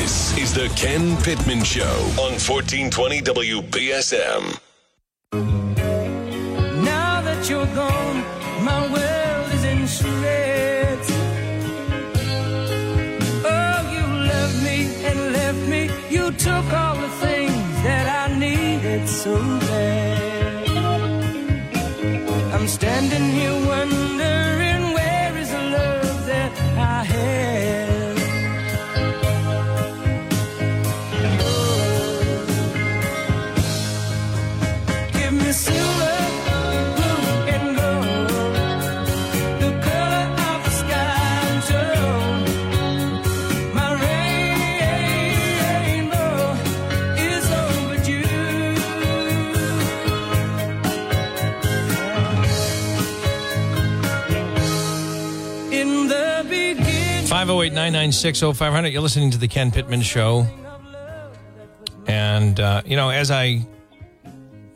This is the Ken Pittman Show on 1420 WBSM. Now that you're gone, my world is in shreds. Oh, you left me and left me. You took all the things that I needed so bad. I'm standing here wondering 888 996 0500. You're listening to The Ken Pittman Show. And, uh, you know, as I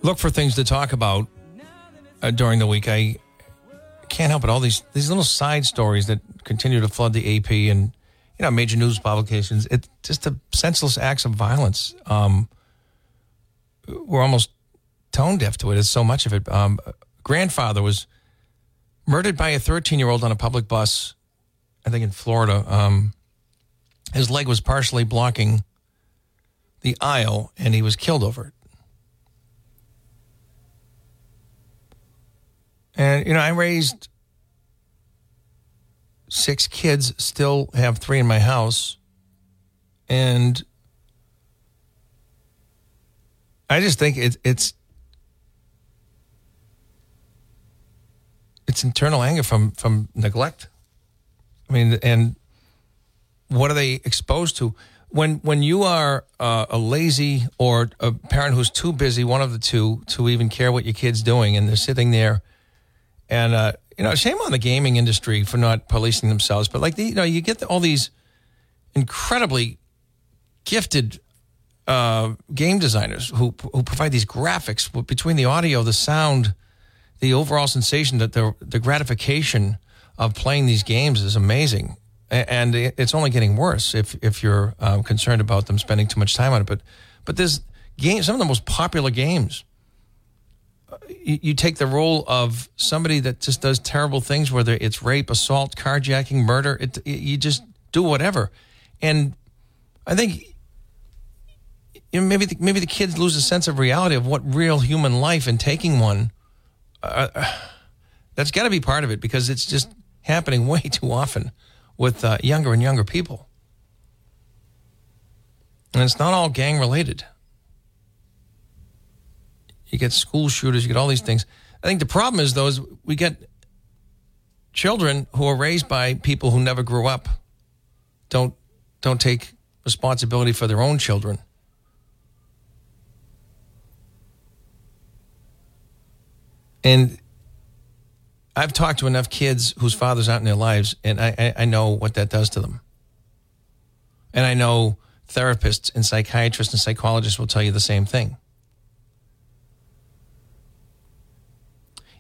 look for things to talk about uh, during the week, I can't help but all these, these little side stories that continue to flood the AP and, you know, major news publications. It's just the senseless acts of violence. Um, we're almost tone deaf to it. It's so much of it. Um, grandfather was murdered by a 13 year old on a public bus I think in Florida, um, his leg was partially blocking the aisle and he was killed over it. And, you know, I raised six kids, still have three in my house. And I just think it, it's it's internal anger from from neglect. I mean, and what are they exposed to? When when you are uh, a lazy or a parent who's too busy, one of the two, to even care what your kid's doing, and they're sitting there, and uh, you know, shame on the gaming industry for not policing themselves. But like, the, you know, you get all these incredibly gifted uh, game designers who who provide these graphics between the audio, the sound, the overall sensation, that the the gratification of playing these games is amazing, and it's only getting worse if if you're um, concerned about them spending too much time on it. But but there's games, some of the most popular games. uh, You, you take the role of somebody that just does terrible things, whether it's rape, assault, carjacking, murder. It, it you just do whatever, and I think you know, maybe the, maybe the kids lose a sense of reality of what real human life and taking one. Uh, that's got to be part of it because it's just happening way too often with uh, younger and younger people, and it's not all gang related. You get school shooters, you get all these things. I think the problem is though is we get children who are raised by people who never grew up, don't don't take responsibility for their own children. And I've talked to enough kids whose fathers aren't in their lives, and I, I, I know what that does to them. And I know therapists and psychiatrists and psychologists will tell you the same thing.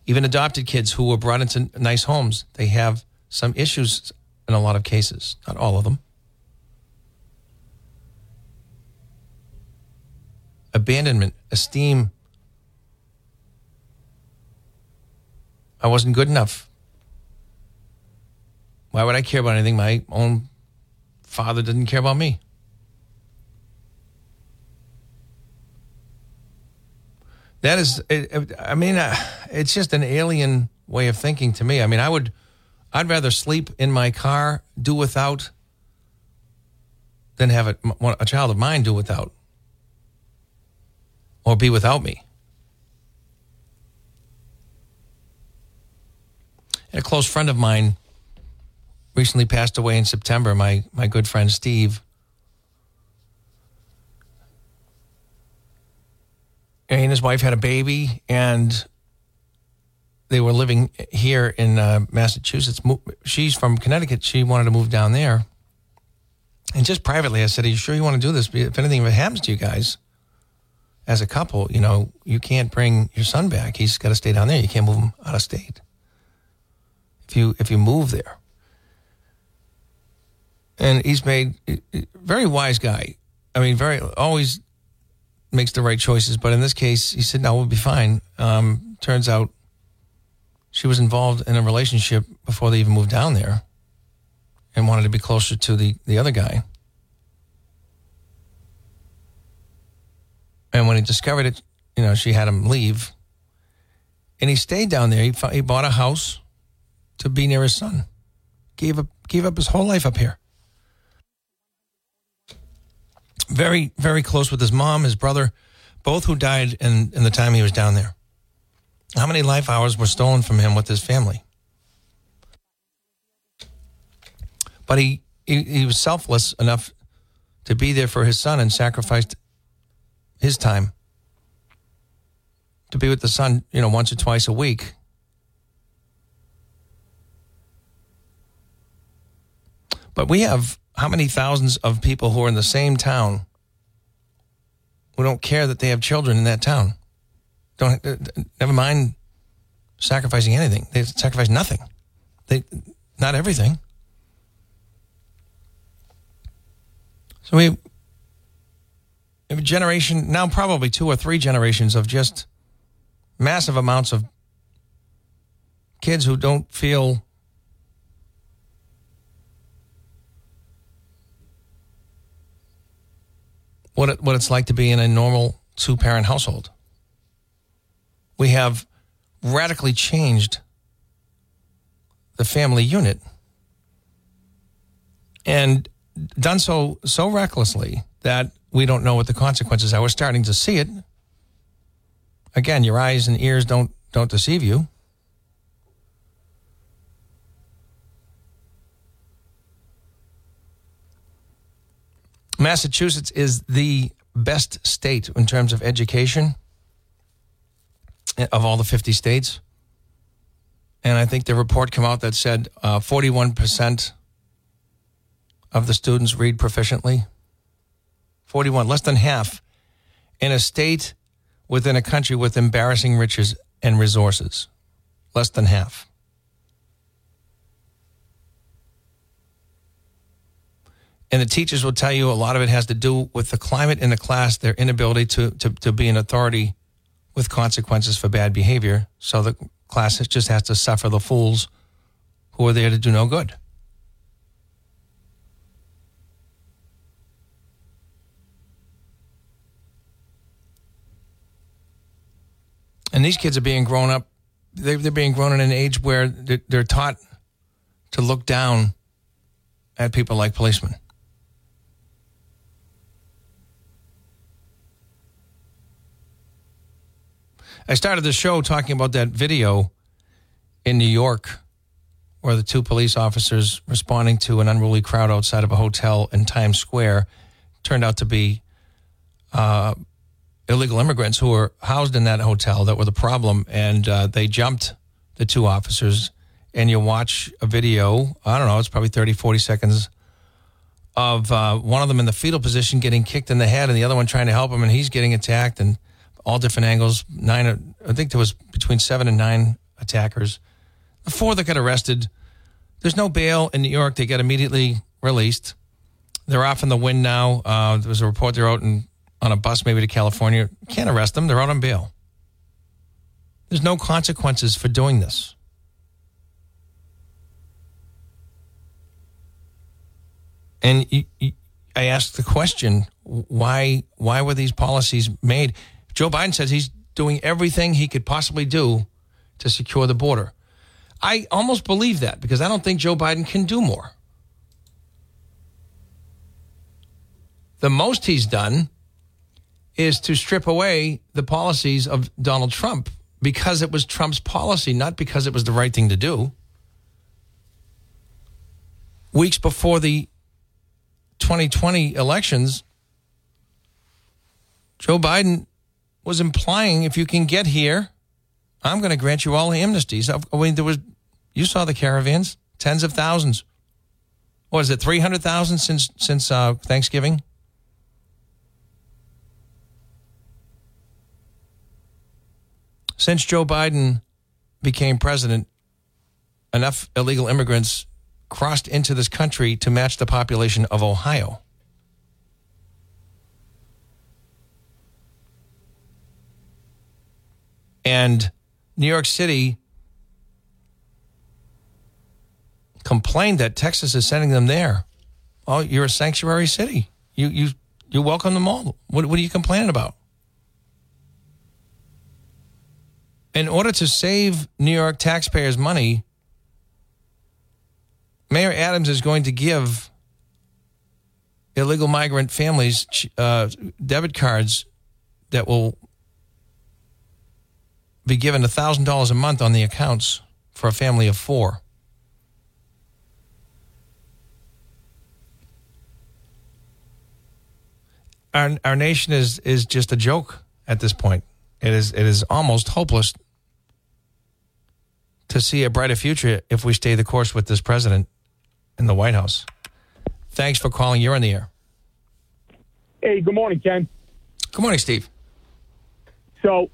Even adopted kids who were brought into nice homes, they have some issues in a lot of cases, not all of them. Abandonment, esteem. I wasn't good enough. Why would I care about anything? My own father didn't care about me. That is, I mean, uh, it's just an alien way of thinking to me. I mean, I would, I'd rather sleep in my car, do without, than have a, a child of mine do without, or be without me. And a close friend of mine recently passed away in September. My my good friend Steve. And his wife had a baby, and they were living here in uh, Massachusetts. She's from Connecticut. She wanted to move down there. And just privately, I said, "Are you sure you want to do this? If anything ever happens to you guys, as a couple, you know, you can't bring your son back. He's got to stay down there. You can't move him out of state." If you if you move there. and he's made very wise guy. I mean, very always makes the right choices. But in this case, he said, "No, we'll be fine." Um, turns out she was involved in a relationship before they even moved down there, and wanted to be closer to the the other guy. And when he discovered it, you know, she had him leave, and he stayed down there. He he bought a house to be near his son. Gave up gave up his whole life up here very, very close with his mom, his brother, both who died in, in the time he was down there. How many life hours were stolen from him with his family? But he, he, he was selfless enough to be there for his son and sacrificed his time to be with the son, you know, once or twice a week. But we have how many thousands of people who are in the same town who don't care that they have children in that town? Don't uh, never mind sacrificing anything. They sacrifice nothing. They not everything. So we have a generation now, probably two or three generations of just massive amounts of kids who don't feel what it, what it's like to be in a normal two parent household. We have radically changed the family unit and done so so recklessly that we don't know what the consequences are. We're starting to see it. Again, your eyes and ears don't don't deceive you. Massachusetts is the best state in terms of education of all the 50 states. And I think the report came out that said uh, 41% of the students read proficiently. 41, less than half in a state within a country with embarrassing riches and resources. Less than half. And the teachers will tell you a lot of it has to do with the climate in the class, their inability to, to, to be an authority with consequences for bad behavior. So the class just has to suffer the fools who are there to do no good. And these kids are being grown up, they're, being grown in an age where they're taught to look down at people like policemen. I started the show talking about that video in New York where the two police officers responding to an unruly crowd outside of a hotel in Times Square turned out to be uh, illegal immigrants who were housed in that hotel that were the problem. And uh, they jumped the two officers. And you watch a video, I don't know, it's probably 30, 40 seconds of uh, one of them in the fetal position getting kicked in the head and the other one trying to help him. And he's getting attacked. And all different angles. Nine, I think there was between seven and nine attackers. The four that got arrested, there's no bail in New York. They get immediately released. They're off in the wind now. Uh, there was a report they're out in, on a bus, maybe to California. Can't arrest them. They're out on bail. There's no consequences for doing this. And you, you, I asked the question: Why? Why were these policies made? Joe Biden says he's doing everything he could possibly do to secure the border. I almost believe that because I don't think Joe Biden can do more. The most he's done is to strip away the policies of Donald Trump because it was Trump's policy, not because it was the right thing to do. Weeks before the 2020 elections, Joe Biden was implying if you can get here, I'm going to grant you all the amnesties. I mean, there was, you saw the caravans, tens of thousands. What is it, 300,000 since, since uh, Thanksgiving? Since Joe Biden became president, enough illegal immigrants crossed into this country to match the population of Ohio. And New York City complained that Texas is sending them there. Oh, you're a sanctuary city. You you you welcome them all. What what are you complaining about? In order to save New York taxpayers money, Mayor Adams is going to give illegal migrant families uh, debit cards that will be given $1,000 a month on the accounts for a family of four. Our, our nation is, is just a joke at this point. It is, it is almost hopeless to see a brighter future if we stay the course with this president in the White House. Thanks for calling. You're on the air. Hey, good morning, Ken. Good morning, Steve. So,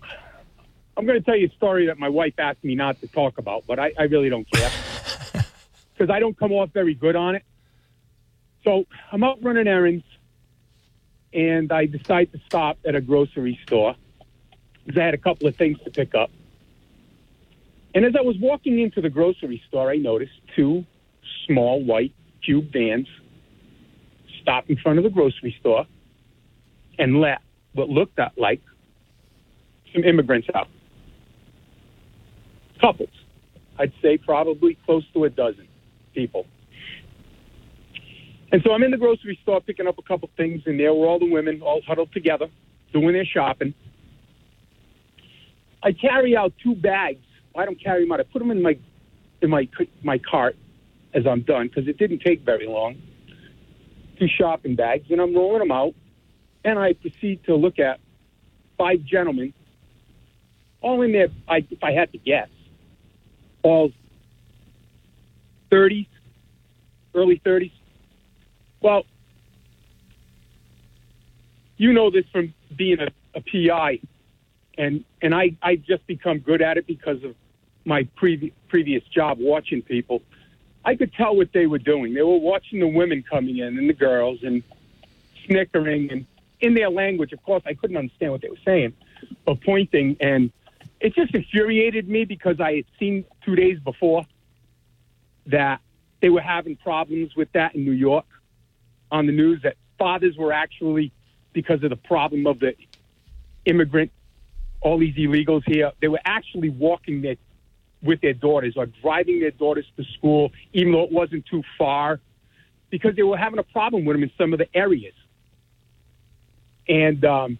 I'm going to tell you a story that my wife asked me not to talk about, but I, I really don't care because I don't come off very good on it. So, I'm out running errands, and I decide to stop at a grocery store because I had a couple of things to pick up. And as I was walking into the grocery store, I noticed two small white cube vans stop in front of the grocery store and let what looked at like some immigrants out. Couples. I'd say probably close to a dozen people. And so I'm in the grocery store picking up a couple things, and there were all the women all huddled together doing their shopping. I carry out two bags. I don't carry them out. I put them in my in my my cart as I'm done because it didn't take very long. Two shopping bags, and I'm rolling them out, and I proceed to look at five gentlemen, all in there. I, if I had to guess, all 30s, early 30s. Well, you know this from being a, a PI, and and I I just become good at it because of my previ- previous job watching people. I could tell what they were doing. They were watching the women coming in and the girls and snickering and in their language. Of course, I couldn't understand what they were saying, but pointing and it just infuriated me because I had seen two days before that they were having problems with that in New York on the news that fathers were actually because of the problem of the immigrant, all these illegals here, they were actually walking their with their daughters or driving their daughters to school, even though it wasn't too far, because they were having a problem with them in some of the areas. And um,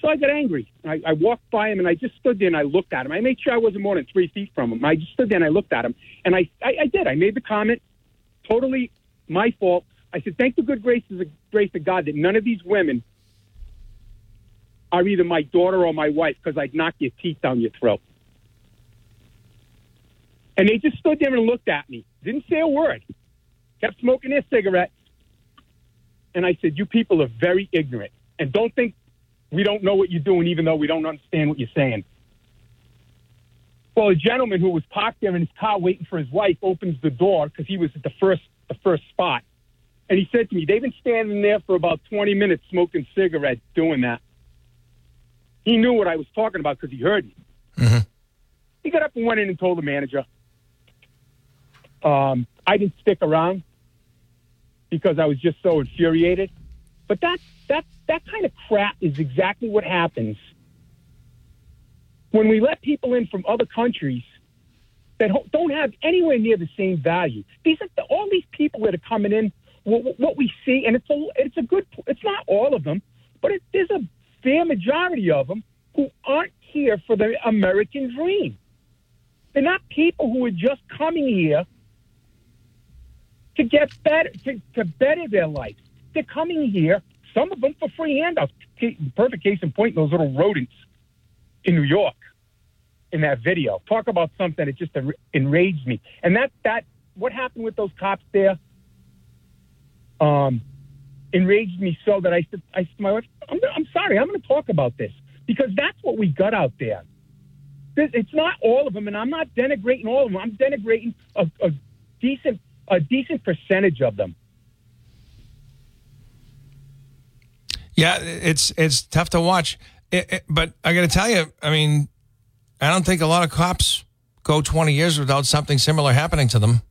so I got angry. I, I walked by him and I just stood there and I looked at him. I made sure I wasn't more than three feet from him. I just stood there and I looked at him. And I, I, I did. I made the comment, totally my fault. I said, thank the good graces of, grace of God that none of these women are either my daughter or my wife because I'd knock your teeth down your throat. And they just stood there and looked at me, didn't say a word, kept smoking their cigarettes. And I said, You people are very ignorant. And don't think we don't know what you're doing, even though we don't understand what you're saying. Well, a gentleman who was parked there in his car waiting for his wife opens the door because he was at the first the first spot. And he said to me, They've been standing there for about 20 minutes smoking cigarettes doing that. He knew what I was talking about because he heard me. Mm-hmm. He got up and went in and told the manager. Um, I didn't stick around because I was just so infuriated. But that that that kind of crap is exactly what happens when we let people in from other countries that don't have anywhere near the same value. These are the, all these people that are coming in. What, what, we see, and it's a it's a good. It's not all of them, but it, there's a fair majority of them who aren't here for the American dream. They're not people who are just coming here to get better, to, to better their life. They're coming here, some of them for free handouts. Perfect case in point, those little rodents in New York in that video. Talk about something that just enraged me. And that, that, what happened with those cops there, um, enraged me so that I said, I said my wife, I'm, I'm sorry, I'm going to talk about this because that's what we got out there. It's not all of them, and I'm not denigrating all of them. I'm denigrating a, a decent a decent percentage of them. Yeah, it's it's tough to watch. It, it, but I got to tell you, I mean, I don't think a lot of cops go 20 years without something similar happening to them.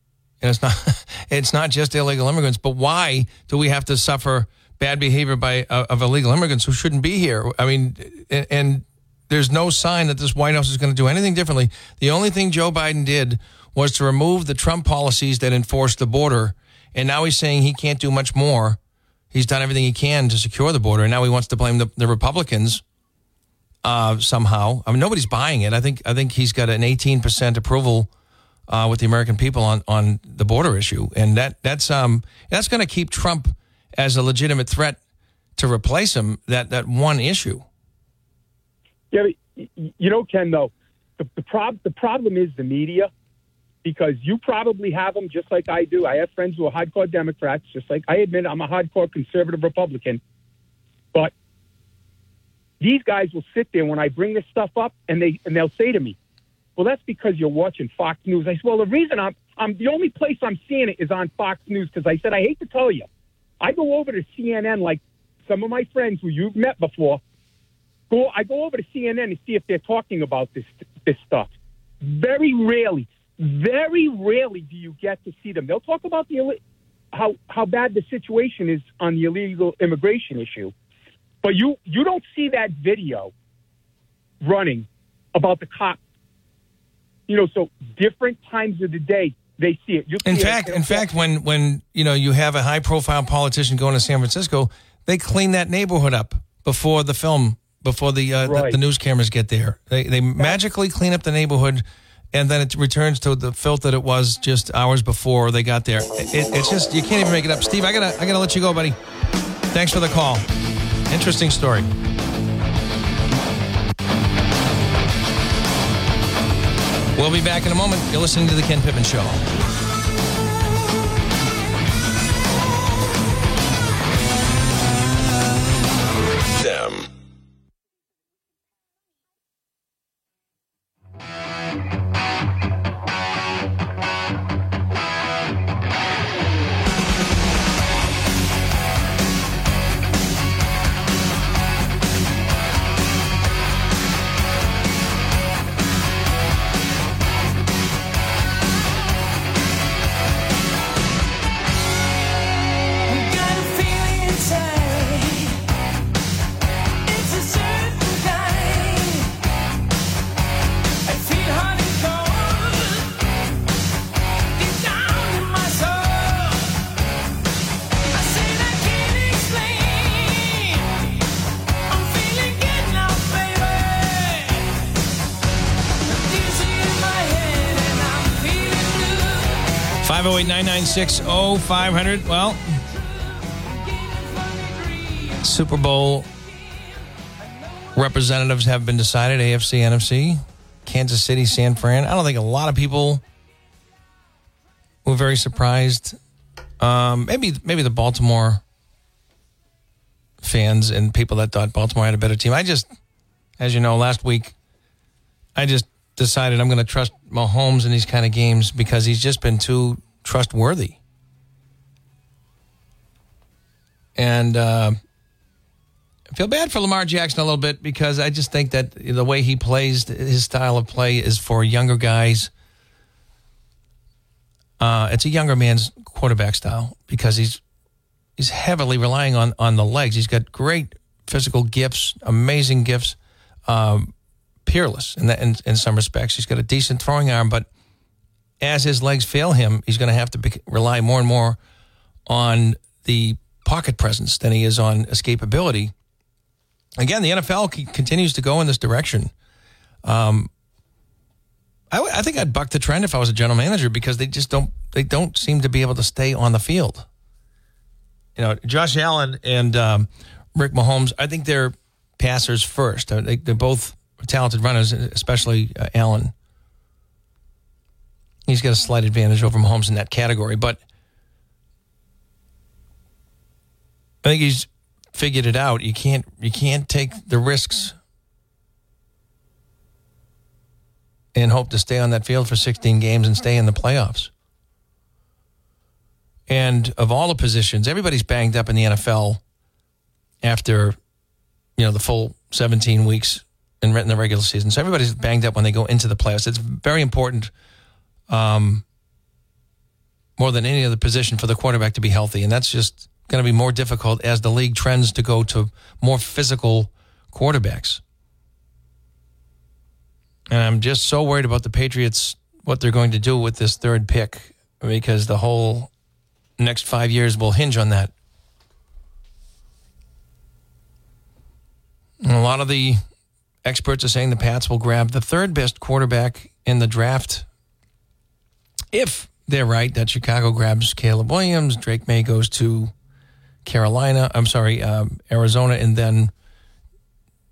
And it's not it's not just illegal immigrants, but why do we have to suffer bad behavior by uh, of illegal immigrants who shouldn't be here? I mean, and, and there's no sign that this White House is going to do anything differently. The only thing Joe Biden did was to remove the Trump policies that enforced the border, and now he's saying he can't do much more. He's done everything he can to secure the border, and now he wants to blame the, the Republicans uh, somehow. I mean, nobody's buying it. I think I think he's got an 18% approval uh, with the American people on, on the border issue, and that that's um that's going to keep Trump as a legitimate threat to replace him. That that one issue. Yeah, you know, Ken. Though the the, prob- the problem is the media, because you probably have them just like I do. I have friends who are hardcore Democrats, just like I admit I'm a hardcore conservative Republican, but these guys will sit there when I bring this stuff up, and they and they'll say to me, "Well, that's because you're watching Fox News." I said, "Well, the reason I'm I'm the only place I'm seeing it is on Fox News because I said I hate to tell you, I go over to CNN like some of my friends who you've met before. Go, I go over to CNN and see if they're talking about this this stuff. Very rarely, very rarely do you get to see them. They'll talk about the how how bad the situation is on the illegal immigration issue, but you you don't see that video running about the cop. You know, so different times of the day they see it. You In see it- fact, in fact, when when you know you have a high profile politician going to San Francisco, they clean that neighborhood up before the film, before the uh, Right. the news cameras get there. They they magically clean up the neighborhood, and then it returns to the filth that it was just hours before they got there. It, it's just you can't even make it up. Steve, I gotta I gotta let you go, buddy. Thanks for the call. Interesting story. We'll be back in a moment. You're listening to the Ken Pittman Show. 508 996 0500. Well, Super Bowl representatives have been decided AFC, NFC, Kansas City, San Fran. I don't think a lot of people were very surprised. Um, maybe maybe the Baltimore fans and people that thought Baltimore had a better team. I just, as you know, last week, I just decided I'm going to trust Mahomes in these kind of games because he's just been too trustworthy. And uh, I feel bad for Lamar Jackson a little bit because I just think that the way he plays, his style of play is for younger guys. Uh, it's a younger man's quarterback style because he's he's heavily relying on on the legs. He's got great physical gifts, amazing gifts, um, peerless in, that, in in some respects. He's got a decent throwing arm, but as his legs fail him, he's going to have to be, rely more and more on the pocket presence than he is on escapability. Again, the NFL c- continues to go in this direction. Um, I, w- I think I'd buck the trend if I was a general manager because they just don't they don't seem to be able to stay on the field. You know, Josh Allen and um, Rick Mahomes, I think they're passers first. They, they're both talented runners, especially uh, Allen. He's got a slight advantage over Mahomes in that category, but I think he's figured it out. You can't you can't take the risks and hope to stay on that field for 16 games and stay in the playoffs. And of all the positions, everybody's banged up in the NFL after, you know, the full 17 weeks in the regular season. So everybody's banged up when they go into the playoffs. It's very important, um, more than any other position, for the quarterback to be healthy. And that's just going to be more difficult as the league trends to go to more physical quarterbacks. And I'm just so worried about the Patriots, what they're going to do with this third pick, because the whole next five years will hinge on that. And a lot of the experts are saying the Pats will grab the third best quarterback in the draft if they're right that Chicago grabs Caleb Williams, Drake Maye goes to Carolina, I'm sorry, um, Arizona, and then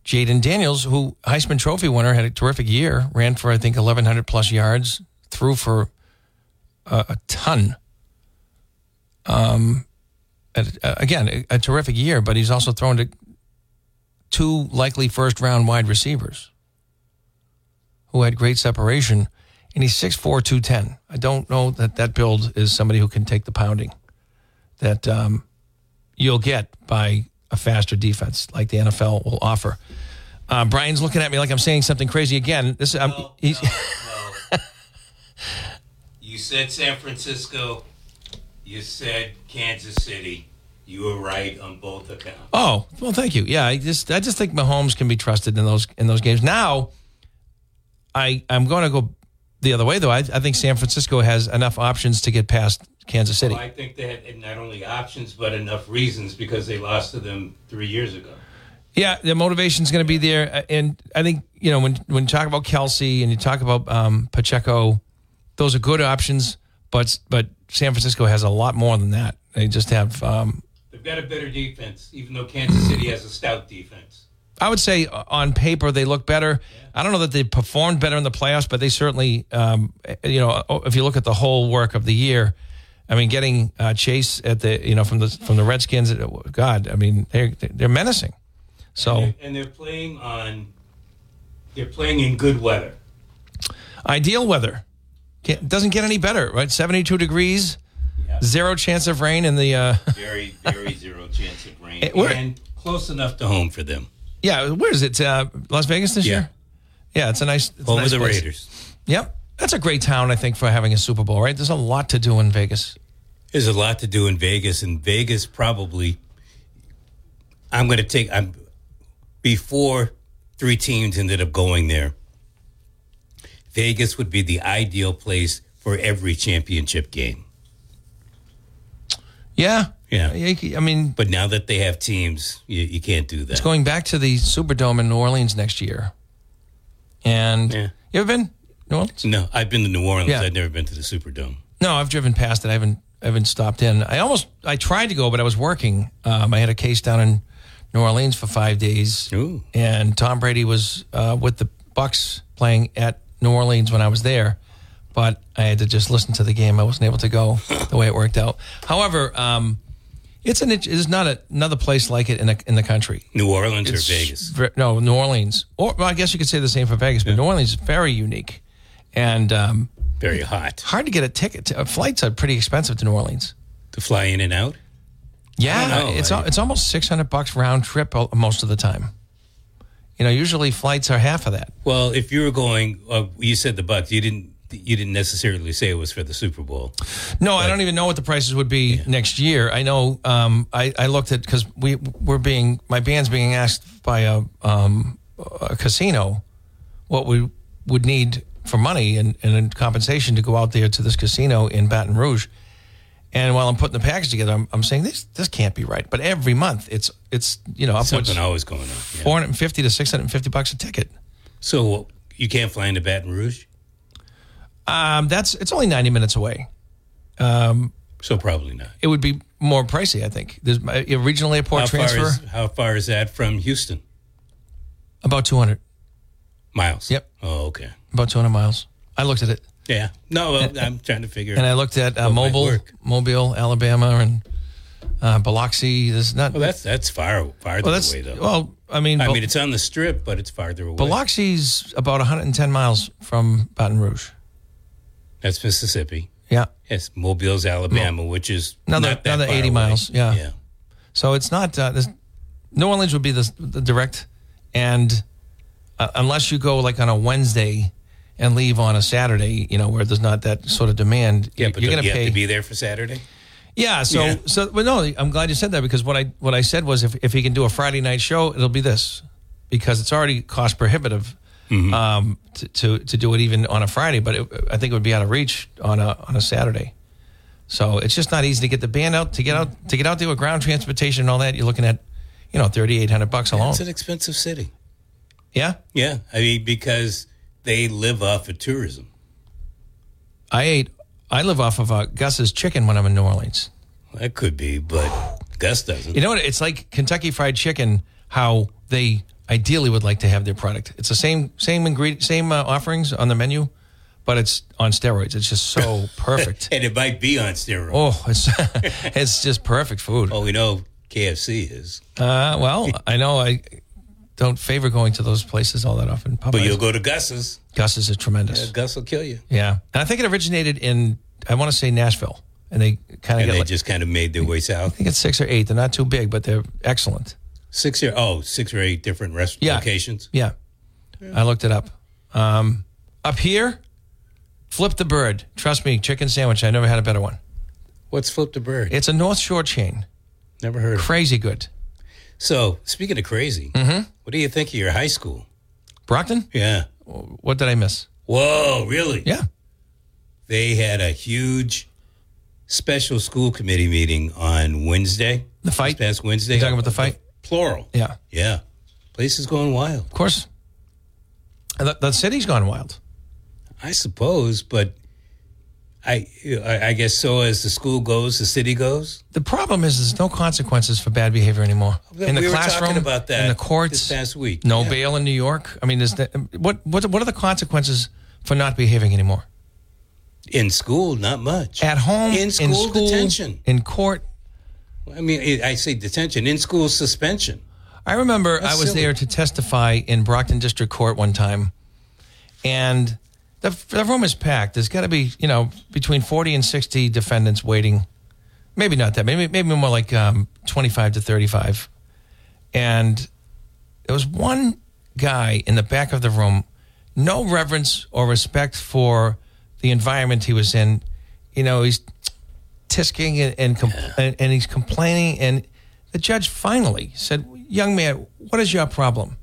Jayden Daniels, who Heisman Trophy winner, had a terrific year, ran for, I think, 1,100 plus yards, threw for a, a ton. Um, again, a, a terrific year, but he's also thrown to two likely first round wide receivers who had great separation, and he's 6'4, 210. I don't know that that build is somebody who can take the pounding that um, you'll get by a faster defense like the NFL will offer. Uh, Brian's looking at me like I'm saying something crazy again. This um, No, no, no. you said San Francisco. You said Kansas City. You were right on both accounts. Oh well, thank you. Yeah, I just I just think Mahomes can be trusted in those in those games. Now, I I'm going to go the other way though. I, I think San Francisco has enough options to get past Kansas City. Well, I think they had not only options but enough reasons because they lost to them three years ago. Yeah, the motivation's going to be there, Uh, and I think you know when when you talk about Kelce and you talk about um, Pacheco, those are good options. But but San Francisco has a lot more than that. They just have. Um, They've got a better defense, even though Kansas City has a stout defense. I would say uh, on paper they look better. I don't know that they performed better in the playoffs, but they certainly, um, you know, if you look at the whole work of the year, I mean, getting uh, Chase at the, you know, from the from the Redskins, uh, God, I mean, they're they're menacing. So And they're, and they're playing on. They're playing in good weather. ideal weather Can't, doesn't get any better, right? Seventy two degrees, Yeah. zero chance of rain in the. Uh, Very, very zero chance of rain, Eh, and close enough to home for them. Yeah, where is it? Uh, Las Vegas this Yeah. year. Yeah, it's a nice. It's a Home nice of the place. Raiders. Yep, that's a great town, I think, for having a Super Bowl. Right? There's a lot to do in Vegas. There's a lot to do in Vegas, and Vegas probably. I'm going to take. I'm before three teams ended up going there. Vegas would be the ideal place for every championship game. Yeah, Yeah. I mean, But now that they have teams, you, you can't do that. It's going back to the Superdome in New Orleans next year. And Yeah. you ever been New Orleans? no, I've been to New Orleans. Yeah. I've never been to the Superdome. No, I've driven past it. I haven't I haven't stopped in. I almost I tried to go, but I was working. Um, I had a case down in New Orleans for five days, Ooh. and Tom Brady was uh, with the Bucs playing at New Orleans when I was there. But I had to just listen to the game. I wasn't able to go the way it worked out. However, um, it's an it's not a, another place like it in the in the country. New Orleans It's or Vegas? ver- no, New Orleans. Or well, I guess you could say the same for Vegas, but New Orleans is very unique and um, Very hot. hard to get a ticket. Uh, flights are pretty expensive to New Orleans. To fly in and out? Yeah, it's I- it's almost six hundred bucks round trip most of the time. You know, usually flights are half of that. Well, if you were going, uh, you said the Bucs. You didn't. You didn't necessarily say it was for the Super Bowl. No, I don't even know what the prices would be next year. I know um, I, I looked at because we we're being my band's being asked by a um, a casino what we would need for money and, and in compensation to go out there to this casino in Baton Rouge. And while I'm putting the package together, I'm, I'm saying this this can't be right. But every month it's it's you know upwards Something always going on. yeah. 450 to 650 bucks a ticket. So you can't fly into Baton Rouge. Um, that's it's only 90 minutes away. So probably not. It would be more pricey, I think. There's a regional airport How transfer far is how far is that from Houston? about 200. Miles. Yep. Oh, okay. About 200 miles. I looked at it. Yeah. No, well, I'm trying to figure. And I looked at uh, Mobile. Mobile, Alabama, and uh, Biloxi. There's not. Well, that's that's far farther well, that's away though. well. I mean, I mean, it's on the strip, but it's farther away. Biloxi's about 110 miles from Baton Rouge. That's Mississippi. Yeah. Yes, Mobile's Alabama, which is Another- not that another far 80 away. miles, yeah. yeah. So it's not. Uh, this, New Orleans would be the, the direct, and uh, unless you go like on a Wednesday and leave on a Saturday, you know, where there's not that sort of demand, Yeah, but you're going you to pay. have to be there for Saturday. yeah. So Yeah. so, but no, I'm glad you said that because what I what I said was if if he can do a Friday night show, it'll be this because it's already cost prohibitive. Mm-hmm. Um, to, to to do it even on a Friday, but it, I think it would be out of reach on a on a Saturday. So it's just not easy to get the band out to get out to get out there with ground transportation and all that. You're looking at, you know, thirty eight hundred bucks alone. It's an expensive city. Yeah, Yeah, I mean because they live off of tourism. I ate. I live off of uh, Gus's chicken when I'm in New Orleans. That could be, but Gus doesn't. You know what? It's like Kentucky Fried Chicken. How they ideally would like to have their product. It's the same same ingredient, same uh, offerings on the menu, but it's on steroids. It's just so perfect. and it might be on steroids. oh, it's it's just perfect food. Oh, we know KFC is, Uh, well, I know I don't favor going to those places all that often. but you'll go to Gus's. Gus's is tremendous. Gus will kill you. Yeah, and I think it originated in I want to say Nashville, and they kind of they like, just kind of made their way south. I think it's six or eight. They're not too big, but they're excellent. Six or oh, six or eight different rest Yeah. locations. Yeah, I looked it up. Um, up here, Flip the Bird. Trust me, chicken sandwich. I never had a better one. What's Flip the Bird? It's a North Shore chain. Never heard. of it. Crazy good. So speaking of crazy, Mm-hmm. what do you think of your high school? Brockton. Yeah. What did I miss? Whoa, really? Yeah. They had a huge special school committee meeting on Wednesday. The fight? This past Wednesday. You talking about the fight? Plural. Yeah. Yeah. Place is going wild. Of course. And The, the city's gone wild. I suppose, but I, I guess so. As the school goes, the city goes. The problem is there's no consequences for bad behavior anymore. in the we classroom, about that in the courts, this past week. no Yeah. bail in New York. I mean, is that, what what what are the consequences for not behaving anymore? in school. Not much At home, In school detention. in court. I mean, I say detention in school suspension. I remember That's I was silly. there to testify in Brockton District Court one time, and the, the room is packed. There's got to be you know between forty and sixty defendants waiting. Maybe not that. Maybe maybe more like um, twenty five to thirty five. And there was one guy in the back of the room, no reverence or respect for the environment he was in. You know, he's tisking and and, compl- and and he's complaining. And the judge finally said, "Young man, what is your problem?"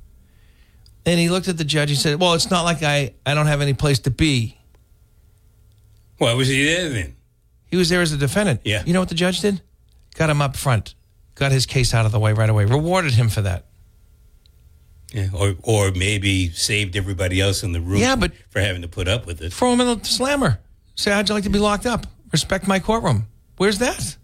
And he looked at the judge. He said, "Well, it's not like I I don't have any place to be." Why was he there then? He was there as a defendant. Yeah. You know what the judge did? Got him up front. Got his case out of the way right away. Rewarded him for that. Yeah, or or maybe saved everybody else in the room. Yeah, but- for having to put up with it. Throw him in the slammer. Say, how'd you like to be locked up? Respect my courtroom. Where's that?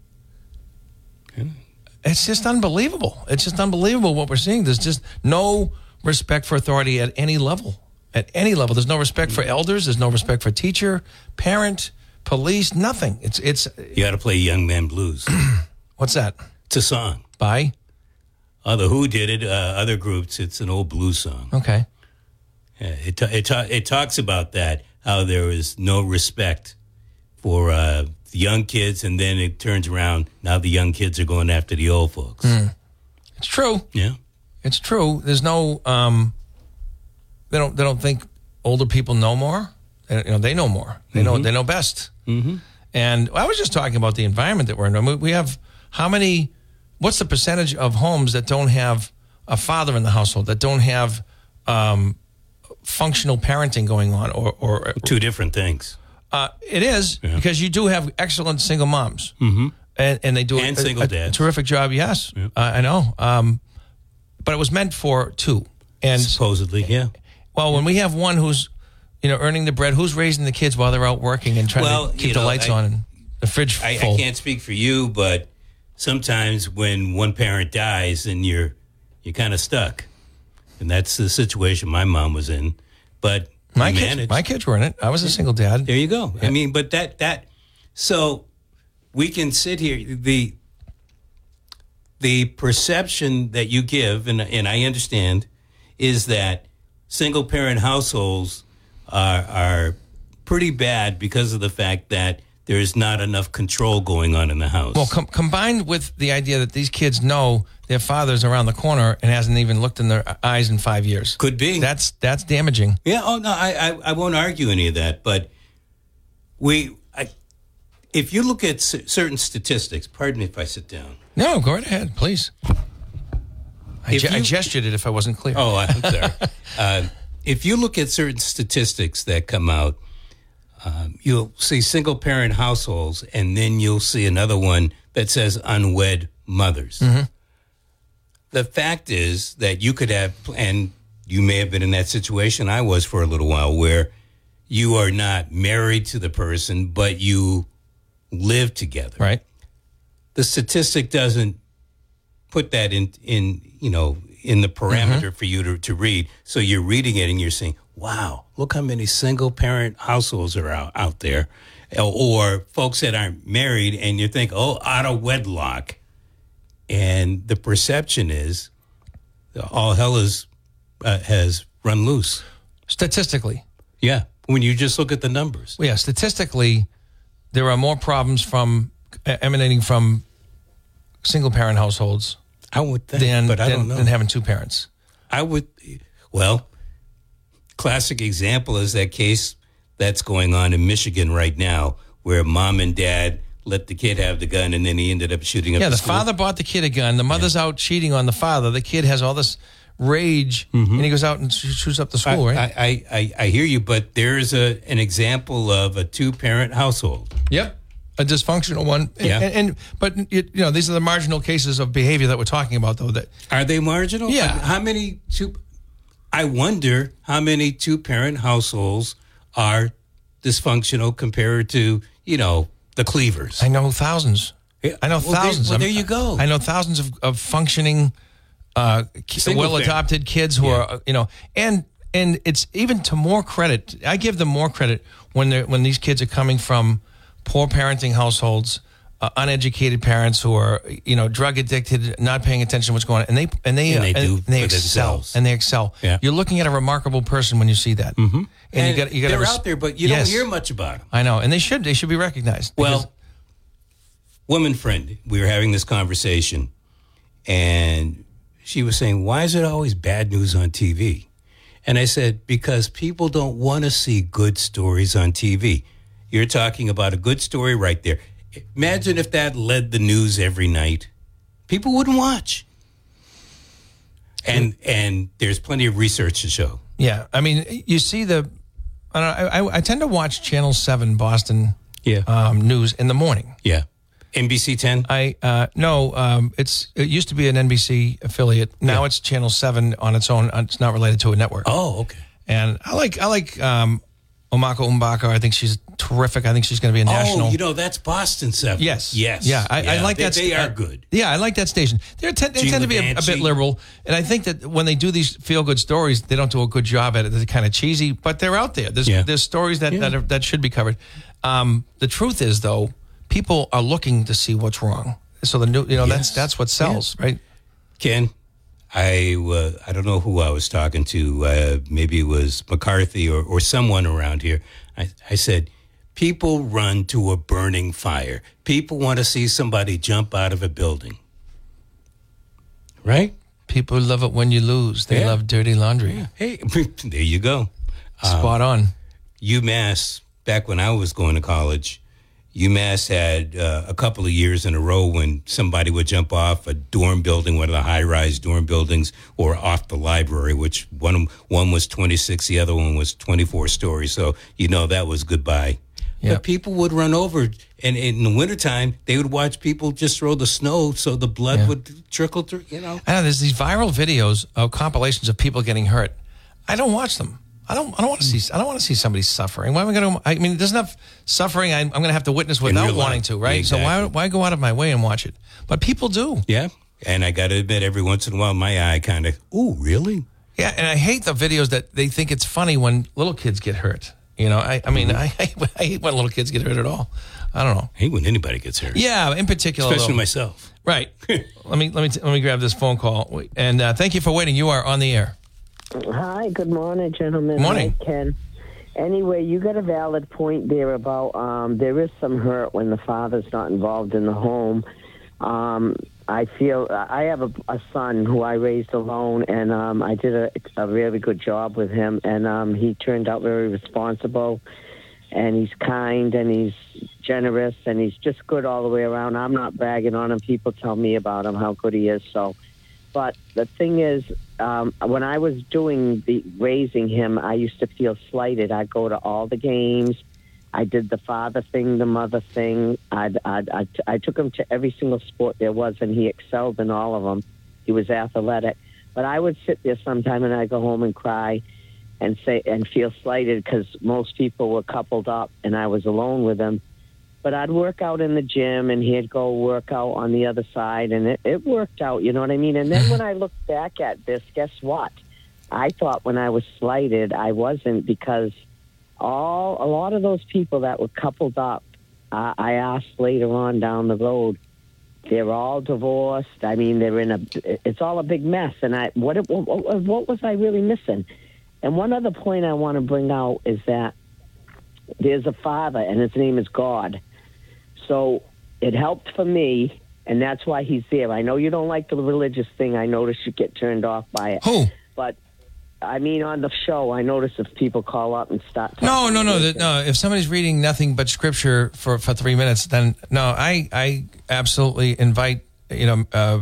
It's just unbelievable. It's just unbelievable what we're seeing. There's just no respect for authority at any level. At any level. There's no respect for elders. There's no respect for teacher, parent, police, nothing. It's it's You got to play Young Man Blues. what's that? it's a song. By? Uh, the Who did it. Uh, other groups, it's an old blues song. Okay. Yeah, it it, it talks about that how there is no respect for uh, the young kids, and then it turns around. Now the young kids are going after the old folks. It's true. Yeah, It's true. There's no um they don't they don't think older people know more. They, you know, they know more. They know they know best. Mm-hmm. And I was just talking about the environment that we're in. I mean, we have how many? What's the percentage of homes that don't have a father in the household that don't have um, functional parenting going on, or, or two different things. Uh, it is because you do have excellent single moms, mm-hmm. and, and they do And a, single a, dads. terrific job. Yes, uh, I know, um, but it was meant for two. And Supposedly, yeah. well, when we have one who's you know earning the bread, who's raising the kids while they're out working and trying Well, to keep the know, lights I- on and the fridge I, full. I can't speak for you, but sometimes when one parent dies, then you're you're kind of stuck, and that's the situation my mom was in. But my kids, my kids were in it. I was a single dad. There you go. I mean, but that that so we can sit here the the perception that you give and and I understand is that single parent households are are pretty bad because of the fact that there's not enough control going on in the house. Well, com- combined with the idea that these kids know their father's around the corner and hasn't even looked in their eyes in five years. Could be. That's that's damaging. Yeah. Oh no, I, I I won't argue any of that. But we, I, if you look at certain statistics, pardon me if I sit down. No, go right ahead, please. I, ge- I gestured it if I wasn't clear. Oh, I'm sorry. uh, if you look at certain statistics that come out, um, you'll see single parent households, and then you'll see another one that says unwed mothers. The fact is that you could have, and you may have been in that situation. I was for a little while, where you are not married to the person, but you live together Right. the statistic doesn't put that in in you know in the parameter mm-hmm. for you to, to read so you're reading it and you're saying wow look how many single parent households are out, out there or folks that aren't married and you think oh out of wedlock and the perception is all hell is uh, has run loose. Statistically, yeah. When you just look at the numbers. Well, yeah, statistically, there are more problems from uh, emanating from single parent households i would think than but i than, don't know. than having two parents. I would, well, classic example is that case that's going on in Michigan right now, where mom and dad let the kid have the gun, and then he ended up shooting up. Yeah, the school. father bought the kid a gun. The mother's out cheating on the father. The kid has all this rage, mm-hmm. and he goes out and shoots up the school. I, right? I, I, I, hear you, but there's a an example of a two parent household. Yep. A dysfunctional one. Yeah. And, and but you you know these are the marginal cases of behavior that we're talking about, though. That Are they marginal? Yeah. How many two? I wonder how many two parent households are dysfunctional compared to you know the Cleavers. I know thousands. Yeah. I know Well, there- thousands. well, I'm- there you go. I know thousands of, of functioning, uh, well adopted kids who Yeah. are uh, you know, and and it's even to more credit. I give them more credit when they when these kids are coming from poor parenting households. Uh, uneducated parents who are, you know, drug addicted, not paying attention to what's going on, and they and they And they do they excel themselves. and they excel. Yeah. You're looking at a remarkable person when you see that, mm-hmm. and, you got you got they're out there, but you don't hear much about them. I know, and they should they should be recognized. Well, woman friend, we were having this conversation, and she was saying, "Why is it always bad news on TV?" And I said, "Because people don't want to see good stories on TV. You're talking about a good story right there. Imagine if that led the news every night, people wouldn't watch." And and there's plenty of research to show. Yeah, I mean, you see the. I, don't know, I, I tend to watch Channel Seven Boston Yeah, um, news in the morning. yeah. NBC 10. I uh, no, um, it's it used to be an NBC affiliate. Now Yeah. it's Channel Seven on its own. It's not related to a network. Oh, okay. And I like I like um, Amaka Ubaka. I think she's terrific. I think she's going to be a national. Oh, you know that's Boston Seven. Yes. yes, Yeah, I, I like they, that. They uh, are good. Yeah, I like that station. They're ten, they Gene tend to be a, a bit liberal, and I think that when they do these feel good stories, they don't do a good job at it. They're kind of cheesy, but they're out there. There's Yeah. there's stories that that, are, that should be covered. Um, the truth is, though, people are looking to see what's wrong. So the new, you know, that's Yes. that's what sells, right? Ken, I uh, I don't know who I was talking to. Uh, maybe it was McCarthy or, or someone around here. I, I said, people run to a burning fire. People want to see somebody jump out of a building. Right? People love it when you lose. They Yeah. love dirty laundry. Hey, there you go. Spot on. UMass, back when I was going to college, UMass had uh, a couple of years in a row when somebody would jump off a dorm building, one of the high-rise dorm buildings, or off the library, which one one was 26, the other one was 24 stories. So you know that was goodbye. Yeah. But people would run over, and in the wintertime, they would watch people just throw the snow so the blood Yeah. would trickle through. You know, I know there's these viral videos of compilations of people getting hurt. I don't watch them. I don't. I don't want to see. I don't want to see somebody suffering. Why am I going to? I mean, there's enough suffering. I'm, I'm going to have to witness without wanting to, right? So why? Why go out of my way and watch it? But people do. yeah. And I got to admit, every once in a while, my eye kind of, oh, really? Yeah, and I hate the videos that they think it's funny when little kids get hurt. You know, I, I mean, Mm-hmm. I, I hate when little kids get hurt at all. I don't know. I hate when anybody gets hurt. Yeah, in particular, especially though. myself. right. let me let me let me grab this phone call. And uh, thank you for waiting. You are on the air. Hi, good morning, gentlemen. Morning. Hi, Ken. Anyway, you got a valid point there about um, there is some hurt when the father's not involved in the home. Um, I feel I have a, a son who I raised alone, and um, I did a, a really good job with him, and um, he turned out very responsible, and he's kind, and he's generous, and he's just good all the way around. I'm not bragging on him. People tell me about him how good he is. So, but the thing is, um, when I was doing the raising him, I used to feel slighted. I'd go to all the games. I did the father thing, the mother thing. I'd, I'd, I'd, I took him to every single sport there was, and he excelled in all of them. He was athletic. But I would sit there sometime and I'd go home and cry and say and feel slighted because most people were coupled up and I was alone with him. But I'd work out in the gym and he'd go work out on the other side and it, it worked out, you know what I mean? And then when I look back at this, guess what? I thought when I was slighted, I wasn't because all a lot of those people that were coupled up, uh, I asked later on down the road, they're all divorced. I mean, they're in a. It's all a big mess. And I, what, what, what was I really missing? And one other point I want to bring out is that there's a father, and his name is God. So it helped for me, and that's why he's there. I know you don't like the religious thing. I notice you get turned off by it. Who? But I mean, on the show, I notice if people call up and start. No, talking no, no, that- no. If somebody's reading nothing but scripture for, for three minutes, then no, I I absolutely invite you know uh,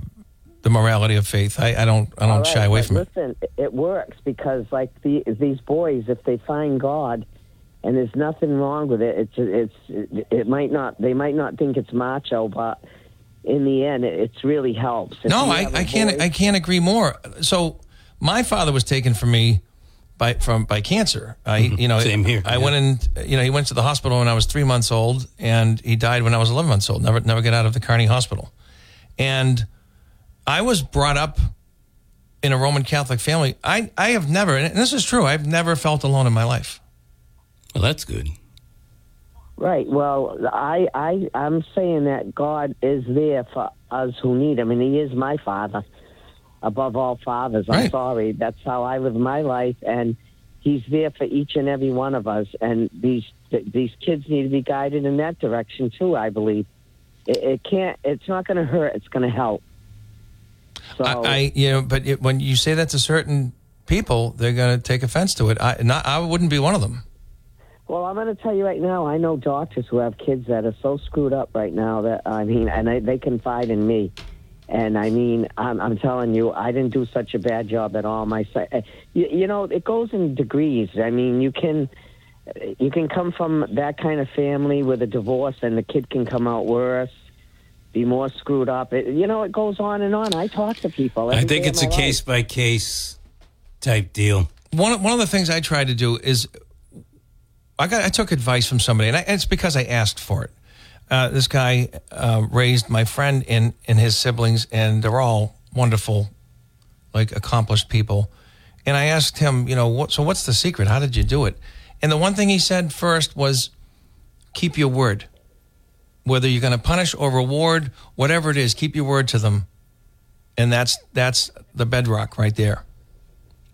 the morality of faith. I, I don't I don't right, shy away from it. listen, it. It works because, like the, these boys, if they find God, and there's nothing wrong with it, it's it's it, might not they might not think it's macho, but in the end, it it's really helps. If No, you I, have a I can't voice- I can't agree more. So my father was taken from me by from by cancer. I you know Mm-hmm. Same here, I yeah. went in you know he went to the hospital when I was three months old and he died when I was eleven months old. Never never got out of the Carney Hospital, and I was brought up in a Roman Catholic family. I I have never and this is true. I've never felt alone in my life. Well, that's good. Right. Well, I I I'm saying that God is there for us who need Him, and He is my Father above all fathers. I'm sorry. That's how I live my life, and He's there for each and every one of us. And these th- these kids need to be guided in that direction too. I believe it, it can't. It's not going to hurt. It's going to help. So I, I you know, but it, when you say that to certain people, they're going to take offense to it. I not I wouldn't be one of them. Well, I'm going to tell you right now. I know doctors who have kids that are so screwed up right now that I mean, and I, they confide in me. And I mean, I'm, I'm telling you, I didn't do such a bad job at all. My, uh, you, you know, it goes in degrees. I mean, you can, you can come from that kind of family with a divorce, and the kid can come out worse, be more screwed up. It, you know, it goes on and on. I talk to people. I think it's a life. case by case type deal. one of- one of the things I try to do is I got I took advice from somebody, and, I, it's because I asked for it. Uh, this guy uh, raised my friend and and his siblings, and they're all wonderful, like accomplished people. And I asked him, you know, what, so what's the secret? How did you do it? And the one thing he said first was, keep your word. Whether you're going to punish or reward, whatever it is, keep your word to them, and that's that's the bedrock right there.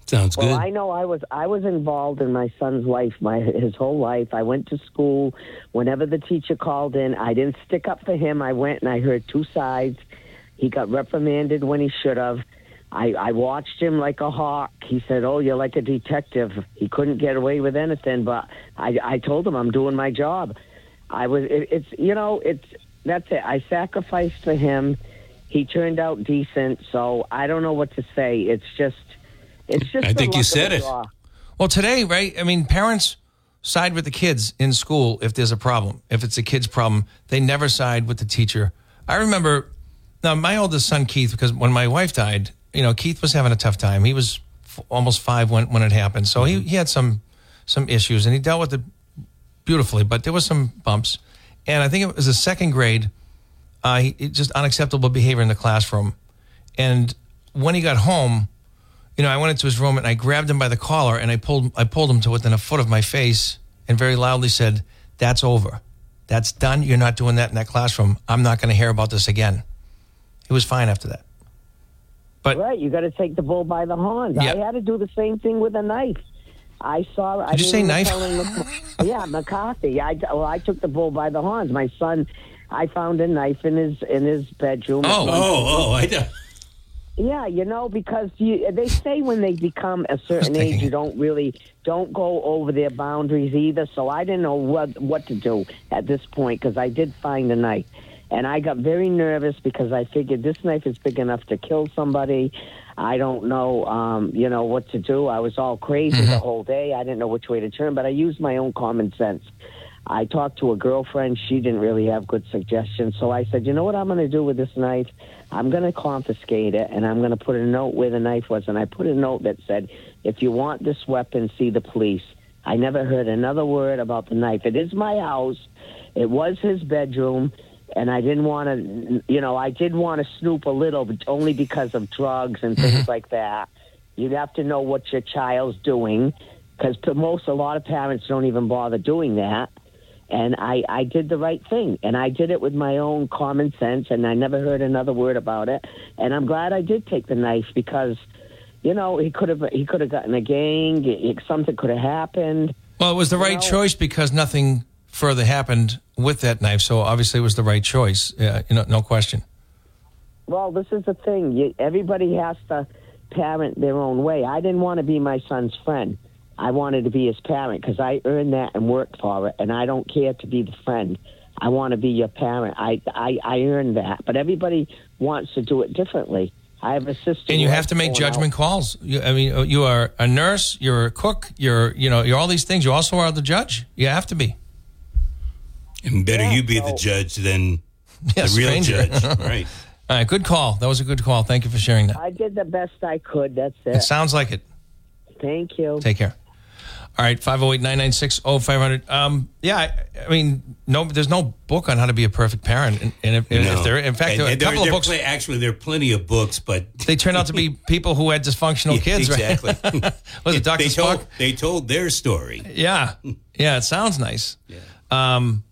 Sounds Well, good. I know I was I was involved in my son's life, my his whole life. I went to school. Whenever the teacher called in, I didn't stick up for him. I went and I heard two sides. He got reprimanded when he should have. I, I watched him like a hawk. He said, "Oh, you're like a detective." He couldn't get away with anything, but I, I told him I'm doing my job. I was. It, it's you know, it's that's it. I sacrificed for him. He turned out decent, so I don't know what to say. It's just, it's just. I think you said it. draw. Well, today, right? I mean, parents side with the kids in school if there's a problem. If it's a kid's problem, they never side with the teacher. I remember now my oldest son Keith, because when my wife died, you know, Keith was having a tough time. He was f- almost five when when it happened, so he he had some some issues, and he dealt with it beautifully. But there was some bumps, and I think it was the second grade. Uh, he, just unacceptable behavior in the classroom, and when he got home, you know, I went into his room and I grabbed him by the collar and I pulled I pulled him to within a foot of my face and very loudly said, "That's over. That's done. You're not doing that in that classroom. I'm not going to hear about this again." He was fine after that. But Right, you got to take the bull by the horns. Yeah. I had to do the same thing with a knife. I saw. I Did you say knife? tell yeah, McCarthy. I well, I took the bull by the horns. My son, I found a knife in his in his bedroom. Oh. Oh, oh, I know. Yeah, you know, because you, they say when they become a certain age, you don't really don't go over their boundaries either. So I didn't know what what to do at this point because I did find a knife, and I got very nervous because I figured this knife is big enough to kill somebody. I don't know, um, you know, what to do. I was all crazy the whole day. I didn't know which way to turn, but I used my own common sense. I talked to a girlfriend. She didn't really have good suggestions. So I said, you know what I'm going to do with this knife? I'm going to confiscate it and I'm going to put a note where the knife was. And I put a note that said, if you want this weapon, see the police. I never heard another word about the knife. It is my house. It was his bedroom. And I didn't want to, you know, I did want to snoop a little, but only because of drugs and things mm-hmm. like that. You'd have to know what your child's doing because most, a lot of parents don't even bother doing that and I, I did the right thing. And i did it with my own common sense and i never heard another word about it. And i'm glad i did take the knife because you know he could have he could have gotten a gang. Something could have happened. Well, it was the right know- choice because nothing further happened with that knife. So obviously, it was the right choice. Yeah, you know, no question. well this is the thing. You, everybody has to parent their own way. I didn't want to be my son's friend i wanted to be his parent because i earned that and worked for it and i don't care to be the friend i want to be your parent i i, I earned that but everybody wants to do it differently I have a sister, And you have to make gone out- judgment calls. You, I mean, you are a nurse, you're a cook, you're you know, you're all these things. You also are the judge. You have to be. And better Yeah, you be the judge than Yeah, the real judge. right. All right, good call. That was a good call. Thank you for sharing that. I did the best I could. That's It it. sounds like it. Thank you. Take care. All right, 508 996 0500. Um, yeah, I, I mean, no, there's no book on how to be a perfect parent. And, and if, No. if there, in fact, And- there are a and there- couple of books, pl- actually, there are plenty of books, but they turn out to be people who had dysfunctional kids, exactly. right? Was it Dr. they Spock? told they told their story. Yeah, yeah, it sounds nice. Yeah. Um,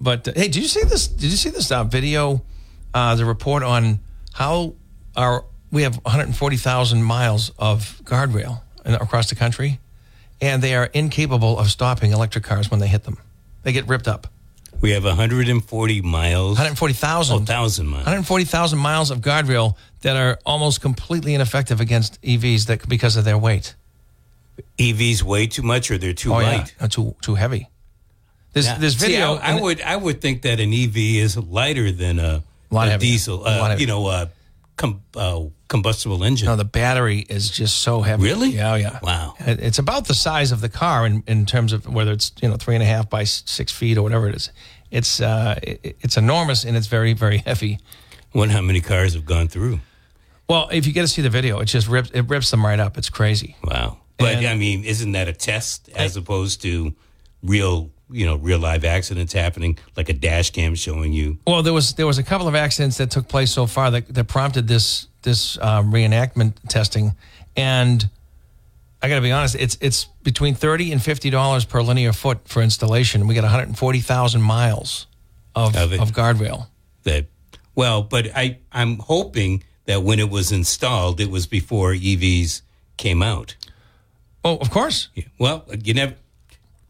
but uh, hey, did you see this? Did you see this uh, video? Uh, the report on how our we have 140,000 miles of guardrail in, across the country, and they are incapable of stopping electric cars when they hit them. They get ripped up. We have 140 miles. 140,000. Oh, 1,000 miles. 140,000 miles of guardrail that are almost completely ineffective against EVs that because of their weight. EVs way too much, or they're too Oh light. yeah, too too heavy. This Yeah. this See, video. I, I would I would think that an EV is lighter than a, a diesel. A lot Uh, you know, uh, com, uh, combustible engine. No, the battery is just so heavy. Really? Yeah, yeah. Wow. It- It's about the size of the car in, in terms of whether it's you know three and a half by six feet or whatever it is. It's uh, it, it's enormous and it's very very heavy. Wonder how many cars have gone through. Well, if you get to see the video, it just rips it rips them right up. It's crazy. Wow. But And- I mean, isn't that a test as opposed to real, you know, real live accidents happening, like a dash cam showing you? Well, there was there was a couple of accidents that took place so far that, that prompted this this um, reenactment testing, and I got to be honest, it's it's between thirty and fifty dollars per linear foot for installation. We got one hundred and forty thousand miles of Of of, guardrail. That well, but I I'm hoping that when it was installed, it was before EVs came out. Oh, of course. Yeah. Well, you never.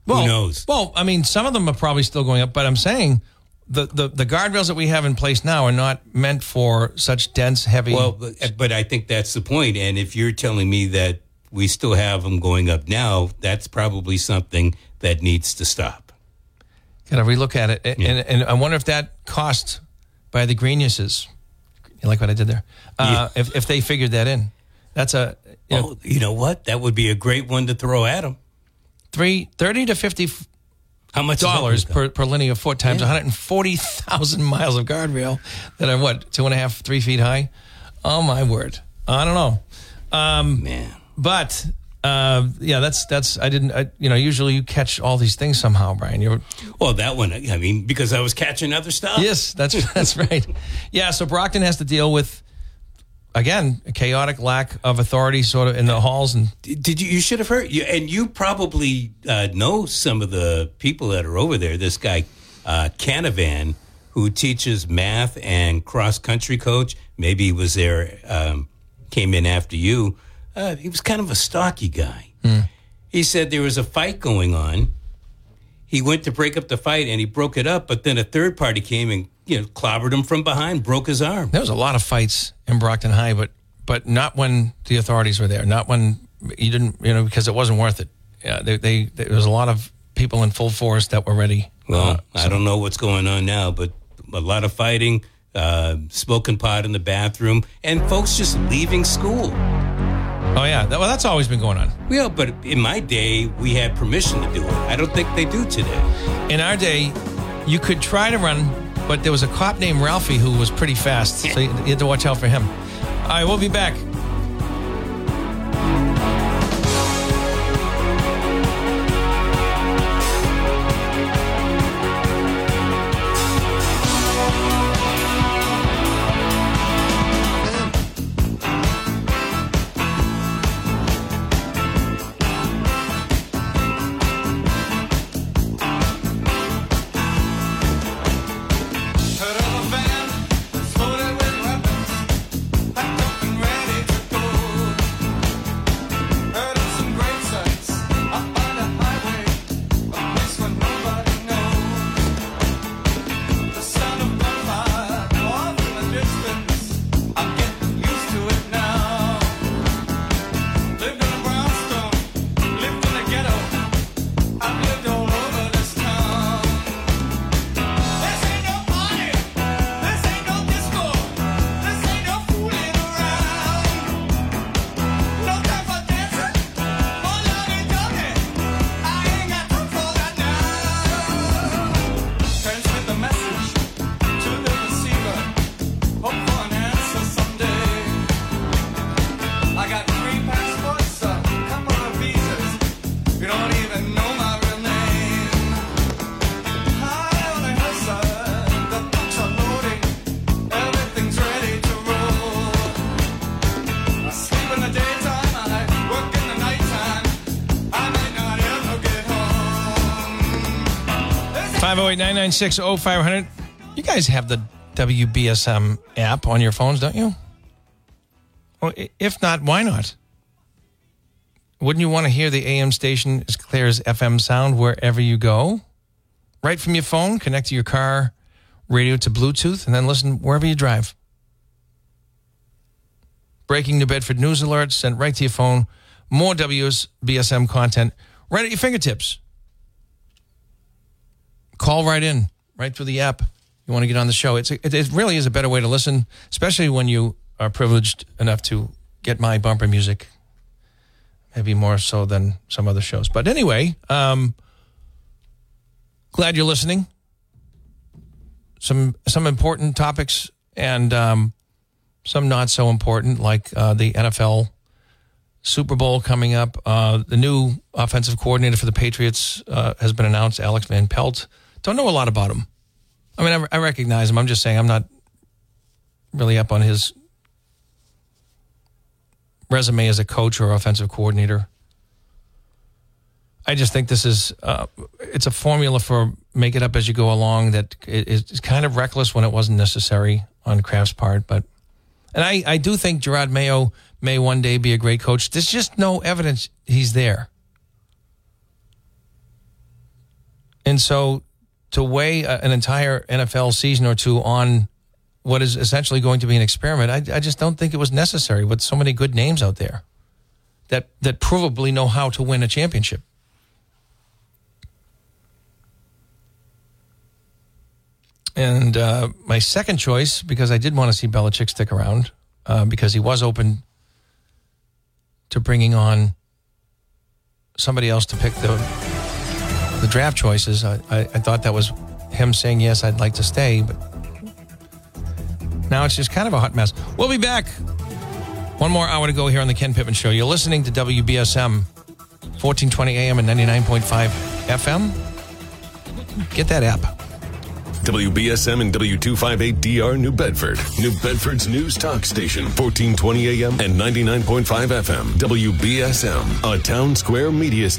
Well, who knows? Well, I mean, some of them are probably still going up, but I'm saying the, the, the guardrails that we have in place now are not meant for such dense, heavy. Well, but, but I think that's the point. And if you're telling me that we still have them going up now, that's probably something that needs to stop. Got to relook at it, and, and and I wonder if that cost by the Greeniuses. You like what I did there? Uh, If if they figured that in, that's a you know, Oh, you know what? That would be a great one to throw at them. three thirty to fifty How much dollars per, per linear foot times one hundred and forty thousand miles of guardrail that are what two and a half three feet high. Oh my word! I don't know. Um. Man. But uh, yeah, that's that's I didn't I, you know usually you catch all these things somehow, Brian. You're Well, that one, I mean, because I was catching other stuff. yes, that's that's right. Yeah, so Brockton has to deal with again a chaotic lack of authority, sort of in the halls and Did you? You should have heard. You, and you probably uh, know some of the people that are over there. This guy, uh, Canavan, who teaches math and cross country coach. Maybe he was there. Um, came in after you. Uh, he was kind of a stocky guy, He said there was a fight going on. He went to break up the fight and he broke it up, but then a third party came and you know clobbered him from behind, broke his arm. There was a lot of fights in Brockton High, but but not when the authorities were there. Not when you didn't, you know, because it wasn't worth it. Yeah, they, they there was a lot of people in full force that were ready. Well, Uh, I don't know what's going on now, but a lot of fighting, uh, smoking pot in the bathroom, and folks just leaving school. Oh yeah, well that's always been going on. Well, but in my day, we had permission to do it. I don't think they do today. In our day, you could try to run, but there was a cop named Ralphie who was pretty fast, so you had to watch out for him. All right, we'll be back. 996-0500. You guys have the WBSM app on your phones, don't you? Well, if not, why not? Wouldn't you want to hear the AM station as clear as FM sound wherever you go? Right from your phone, connect to your car radio to Bluetooth, and then listen wherever you drive. Breaking New Bedford news alerts sent right to your phone. More WBSM content right at your fingertips call right in, right through the app. You want to get on the show. It's it, it really is a better way to listen, especially when you are privileged enough to get my bumper music. Maybe more so than some other shows. But anyway, um, glad you're listening. Some some important topics and um, some not so important, like uh, the NFL Super Bowl coming up. Uh, the new offensive coordinator for the Patriots uh, has been announced, Alex Van Pelt. Don't know a lot about him. I mean, I, I recognize him. I'm just saying I'm not really up on his resume as a coach or offensive coordinator. I just think this is uh, it's a formula for make it up as you go along that is kind of reckless when it wasn't necessary on Kraft's part. But and I, I do think Jerod Mayo may one day be a great coach. There's just no evidence he's there. And so to weigh a- an entire NFL season or two on what is essentially going to be an experiment, I, I just don't think it was necessary with so many good names out there that, that provably know how to win a championship. And uh, my second choice, because I did want to see Belichick stick around, uh, because he was open to bringing on somebody else to pick the the draft choices. I, I, I thought that was him saying yes, I'd like to stay, but now it's just kind of a hot mess. We'll be back. One more hour to go here on the Ken Pittman Show. You're listening to WBSM, 1420 AM and 99.5 FM. Get that app. WBSM and W258DR New Bedford. New Bedford's news talk station. 1420 AM and 99.5 FM. WBSM, a Townsquare Media station.